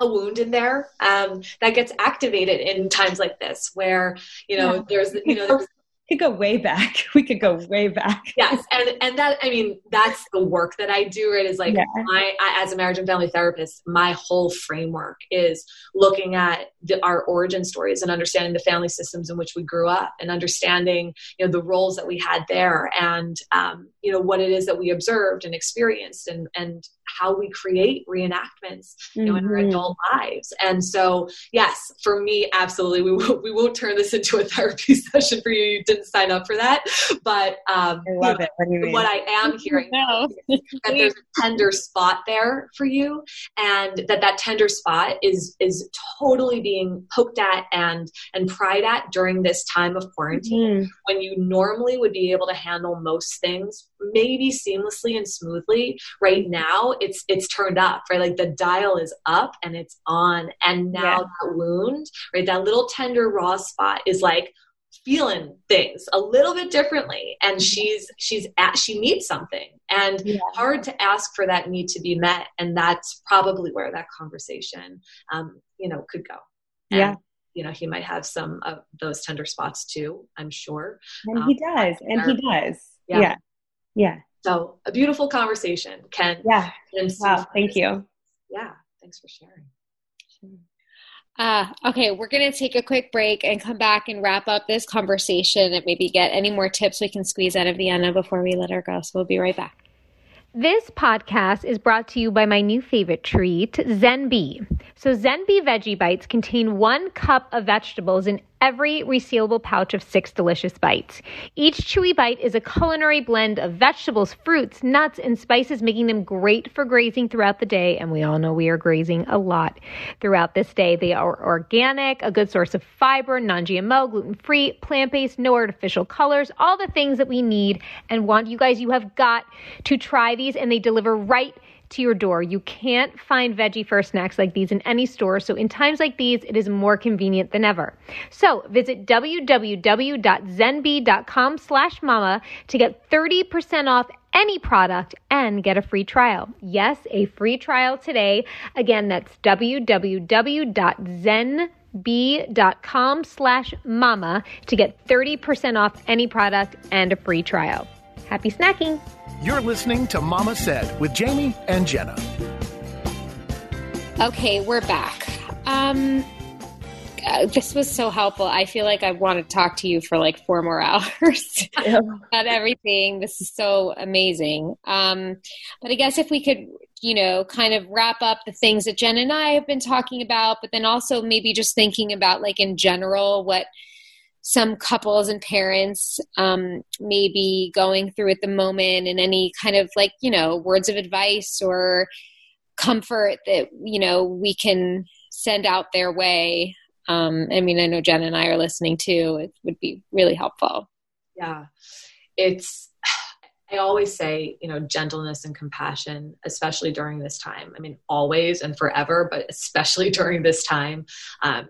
a wound in there um, that gets activated in times like this where you know yeah. there's you know there's could go way back. We could go way back. yes, and and that I mean that's the work that I do. Right, is like yeah. my I, as a marriage and family therapist, my whole framework is looking at the, our origin stories and understanding the family systems in which we grew up, and understanding you know the roles that we had there, and um, you know what it is that we observed and experienced, and and how we create reenactments you know, mm-hmm. in our mm-hmm. adult lives. And so, yes, for me, absolutely, we won't, we won't turn this into a therapy session for you. You didn't sign up for that, but um, I love you know, it. What, what, I am hearing no. that there's a tender spot there for you, and that that tender spot is is totally being poked at and and pried at during this time of quarantine, mm. when you normally would be able to handle most things maybe seamlessly and smoothly. Right now, it's it's turned up, right? Like the dial is up and it's on, and now yeah. that wound, right, that little tender raw spot is like feeling things a little bit differently. And she's she's at she needs something. And yeah. hard to ask for that need to be met. And that's probably where that conversation um, you know could go. And, yeah. you know he might have some of those tender spots too i'm sure. And um, he does. And he does. Yeah. yeah yeah so a beautiful conversation, Ken. Yeah. wow. Thank you. Yeah. Thanks for sharing. Uh, okay, we're going to take a quick break and come back and wrap up this conversation and maybe get any more tips we can squeeze out of Vienna before we let her go. So we'll be right back. This podcast is brought to you by my new favorite treat, ZENB. So, ZENB Veggie Bites contain one cup of vegetables in every resealable pouch of six delicious bites. Each chewy bite is a culinary blend of vegetables, fruits, nuts, and spices, making them great for grazing throughout the day. And we all know we are grazing a lot throughout this day. They are organic, a good source of fiber, non GMO, gluten free, plant based, no artificial colors, all the things that we need and want. You guys, you have got to try these, and they deliver right to your door. You can't find veggie first snacks like these in any store, so in times like these, it is more convenient than ever. So visit www.zenb.com slash mama to get 30% off any product and get a free trial. Yes, a free trial today. Again, that's www.zen b.com slash mama to get 30% off any product and a free trial. Happy snacking! You're listening to Mama Said with Jamie and Jenna. Okay, we're back. Um, uh, this was so helpful. I feel like I want to talk to you for like four more hours about everything. This is so amazing. Um, but I guess if we could, you know, kind of wrap up the things that Jen and I have been talking about, but then also maybe just thinking about like in general what some couples and parents um, may be going through at the moment and any kind of like, you know, words of advice or comfort that, you know, we can send out their way um, I mean, I know Jen and I are listening too. It would be really helpful. Yeah. It's, I always say, you know, gentleness and compassion, especially during this time. I mean, always and forever, but especially during this time. Um,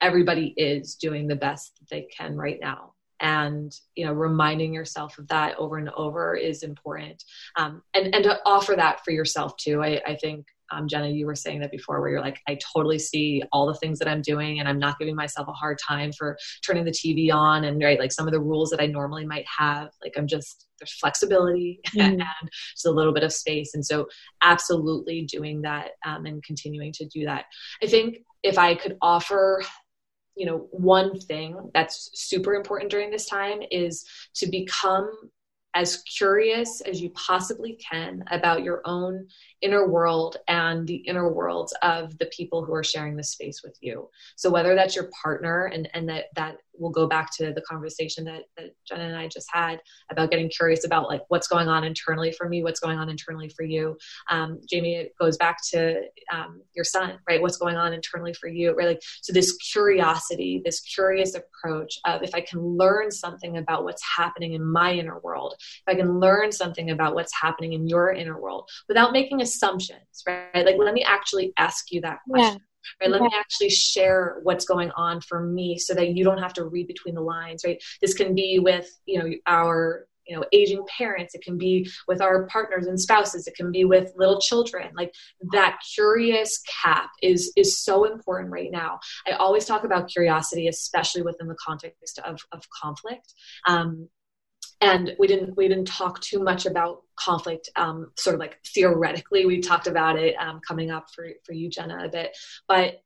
everybody is doing the best that they can right now and you know reminding yourself of that over and over is important um, and and to offer that for yourself too i, I think um, Jenna, you were saying that before, where you're like, I totally see all the things that I'm doing, and I'm not giving myself a hard time for turning the TV on, and right, like some of the rules that I normally might have. Like I'm just there's flexibility mm-hmm. and just a little bit of space, and so absolutely doing that um, and continuing to do that. I think if I could offer you know one thing that's super important during this time is to become as curious as you possibly can about your own inner world and the inner worlds of the people who are sharing the space with you. So whether that's your partner and, and that, that will go back to the conversation that, that Jenna and I just had about getting curious about like what's going on internally for me, what's going on internally for you. Um, Jamie, it goes back to um, your son, right? What's going on internally for you, right? Like, so this curiosity, this curious approach of if I can learn something about what's happening in my inner world, if I can learn something about what's happening in your inner world without making a assumptions, right? Like, let me actually ask you that question. Yeah. Right, let yeah. me actually share what's going on for me so that you don't have to read between the lines right this can be with you know our you know aging parents it can be with our partners and spouses it can be with little children like that curious cap is is so important right now i always talk about curiosity especially within the context of of conflict um, and we didn't we didn't talk too much about conflict um, sort of like theoretically. We talked about it um, coming up for for you jenna a bit. But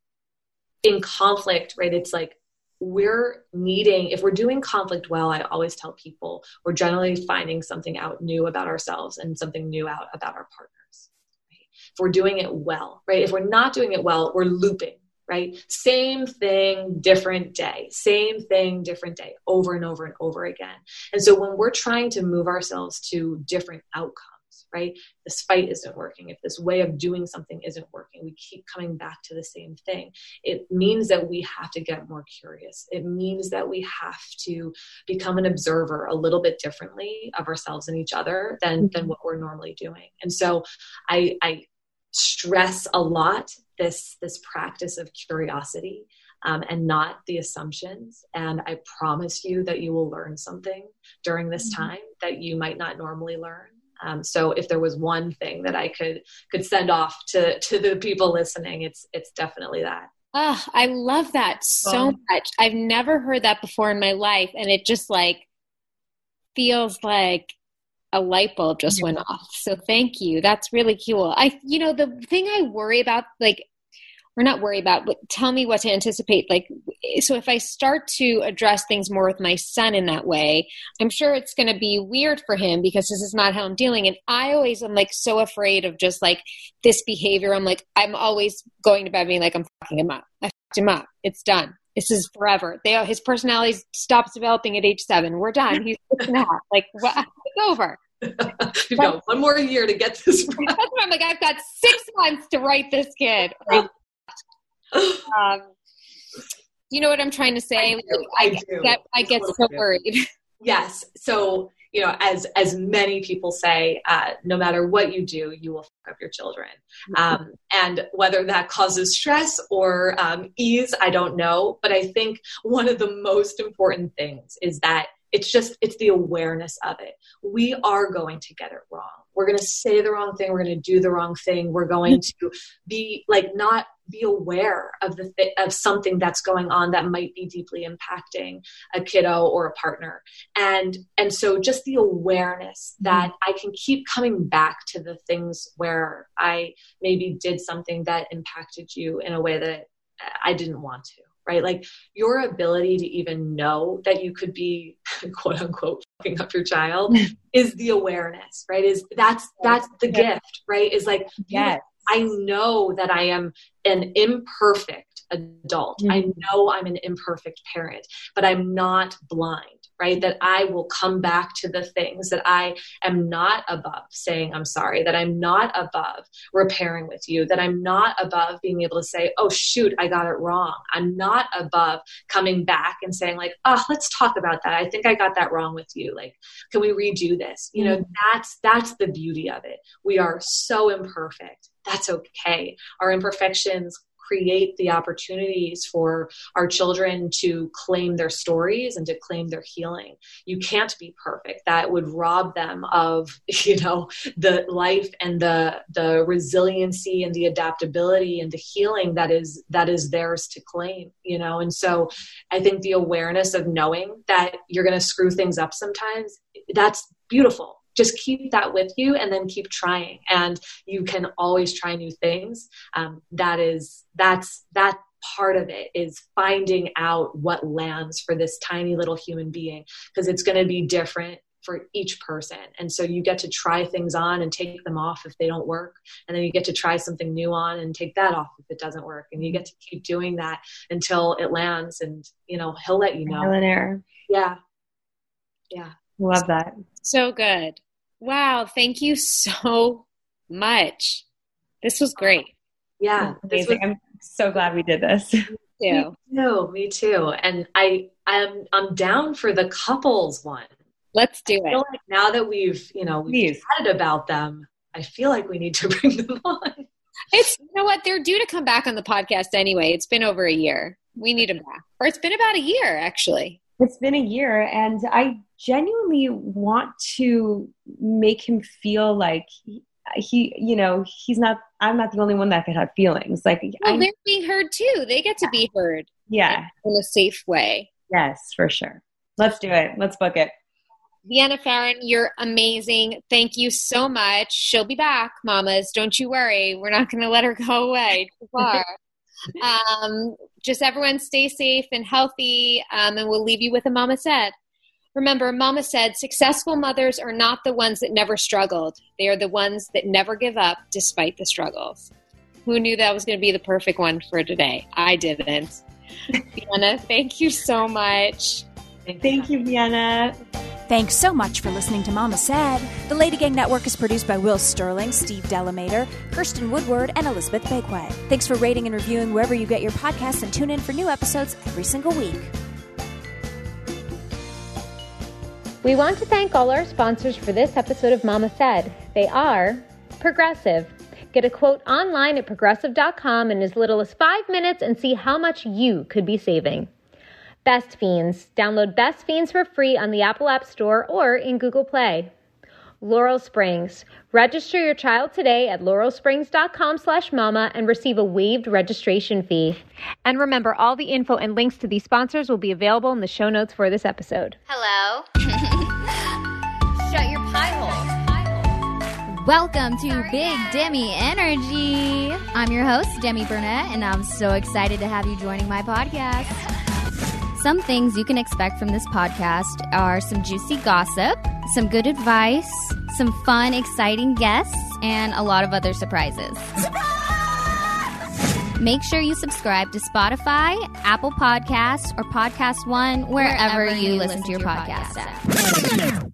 in conflict right it's like we're needing if we're doing conflict well i always tell people we're generally finding something out new about ourselves and something new out about our partners right? if we're doing it well right? If we're not doing it well we're looping right? Same thing, different day. Same thing, different day, over and over and over again. And so when we're trying to move ourselves to different outcomes, right? This fight isn't working. If this way of doing something isn't working, we keep coming back to the same thing. It means that we have to get more curious. It means that we have to become an observer a little bit differently of ourselves and each other than, than mm-hmm. what we're normally doing. And so I, I stress a lot this this practice of curiosity um, and not the assumptions. And i promise you that you will learn something during this mm-hmm. time that you might not normally learn. Um, so if there was one thing that i could could send off to to the people listening it's it's definitely that. Oh i love that so much. I've never heard that before in my life and it just like feels like a light bulb just went off. So thank you. That's really cool. I, you know, the thing I worry about, like, or not worry about, but tell me what to anticipate. Like, so if I start to address things more with my son in that way, I'm sure it's going to be weird for him because this is not how I'm dealing. And I always am like so afraid of just like this behavior. I'm like, I'm always going to bed being like, I'm fucking him up. I fucked him up. It's done. This is forever. They, his personality stops developing at age seven. We're done. He's not like, what? It's over. you know, one more year to get this. Right. I'm like, I've got six months to write this kid. um, you know what I'm trying to say? I, do, I, I get, I get so worried. Yes. So you know, as as many people say, uh, no matter what you do, you will fuck up your children. Mm-hmm. Um, and whether that causes stress or um, ease, I don't know. But I think one of the most important things is that it's just it's the awareness of it. We are going to get it wrong. We're going to say the wrong thing. We're going to do the wrong thing. We're going to be like not be aware of the th- of something that's going on that might be deeply impacting a kiddo or a partner. And and so just the awareness that mm-hmm. i can keep coming back to the things where i maybe did something that impacted you in a way that i didn't want to right? Like your ability to even know that you could be quote unquote fucking up your child is the awareness right? Is that's that's the gift right? Is like yes. I know that I am an imperfect adult. Mm-hmm. I know I'm an imperfect parent, but I'm not blind, right? That I will come back to the things that I am not above saying I'm sorry, that I'm not above repairing with you, that I'm not above being able to say, oh, shoot, I got it wrong. I'm not above coming back and saying, like, oh, let's talk about that. I think I got that wrong with you. Like, can we redo this? You know, mm-hmm. that's that's the beauty of it. We are so imperfect that's okay. Our imperfections create the opportunities for our children to claim their stories and to claim their healing. You can't be perfect. That would rob them of, you know, the life and the the resiliency and the adaptability and the healing that is that is theirs to claim, you know. And so I think the awareness of knowing that you're going to screw things up sometimes, that's beautiful just keep that with you and then keep trying and you can always try new things um, that is that's that part of it is finding out what lands for this tiny little human being because it's going to be different for each person. And so you get to try things on and take them off if they don't work. And then you get to try something new on and take that off if it doesn't work. And you get to keep doing that until it lands and, you know, he'll let you know. Error. Yeah. Yeah. Love that. So good. Wow. Thank you so much. This was great. Yeah. Amazing. Was, I'm so glad we did this. Me too. Me too. Me too. And I, I'm, I'm down for the couples one. Let's do it. Like now that we've, you know, we've chatted about them, I feel like we need to bring them on. It's you know what they're due to come back on the podcast anyway. It's been over a year. We need them back, or it's been about a year actually. It's been a year, and I genuinely want to make him feel like he, he, you know, he's not. I'm not the only one that could have feelings. Like, well, they're being heard too. They get to be heard. Yeah, in a safe way. Yes, for sure. Let's do it. Let's book it. Vienna Pharaon, you're amazing. Thank you so much. She'll be back, mamas. Don't you worry. We're not going to let her go away too far. um, just everyone stay safe and healthy, um, and we'll leave you with a mama said. Remember, Mama said successful mothers are not the ones that never struggled. They are the ones that never give up despite the struggles. Who knew that was going to be the perfect one for today? I didn't. Vienna, thank you so much. Thank you, Vienna. Thanks so much for listening to Mama Said. The Lady Gang Network is produced by Will Sterling, Steve Delamater, Kirsten Woodward, and Elizabeth Bakeway. Thanks for rating and reviewing wherever you get your podcasts and tune in for new episodes every single week. We want to thank all our sponsors for this episode of Mama Said. They are Progressive. Get a quote online at progressive.com in as little as five minutes and see how much you could be saving. Best Fiends. Download Best Fiends for free on the Apple App Store or in Google Play. Laurel Springs. Register your child today at laurelsprings.com slash mama and receive a waived registration fee. And remember, all the info and links to these sponsors will be available in the show notes for this episode. Hello. Shut your pie hole. Welcome to Big Demi Energy. I'm your host, Demi Burnett, and I'm so excited to have you joining my podcast. Some things you can expect from this podcast are some juicy gossip, some good advice, some fun, exciting guests, and a lot of other surprises. Surprise! Make sure you subscribe to Spotify, Apple Podcasts, or Podcast One, wherever, wherever you, you, listen, listen to your, your podcast, podcast at.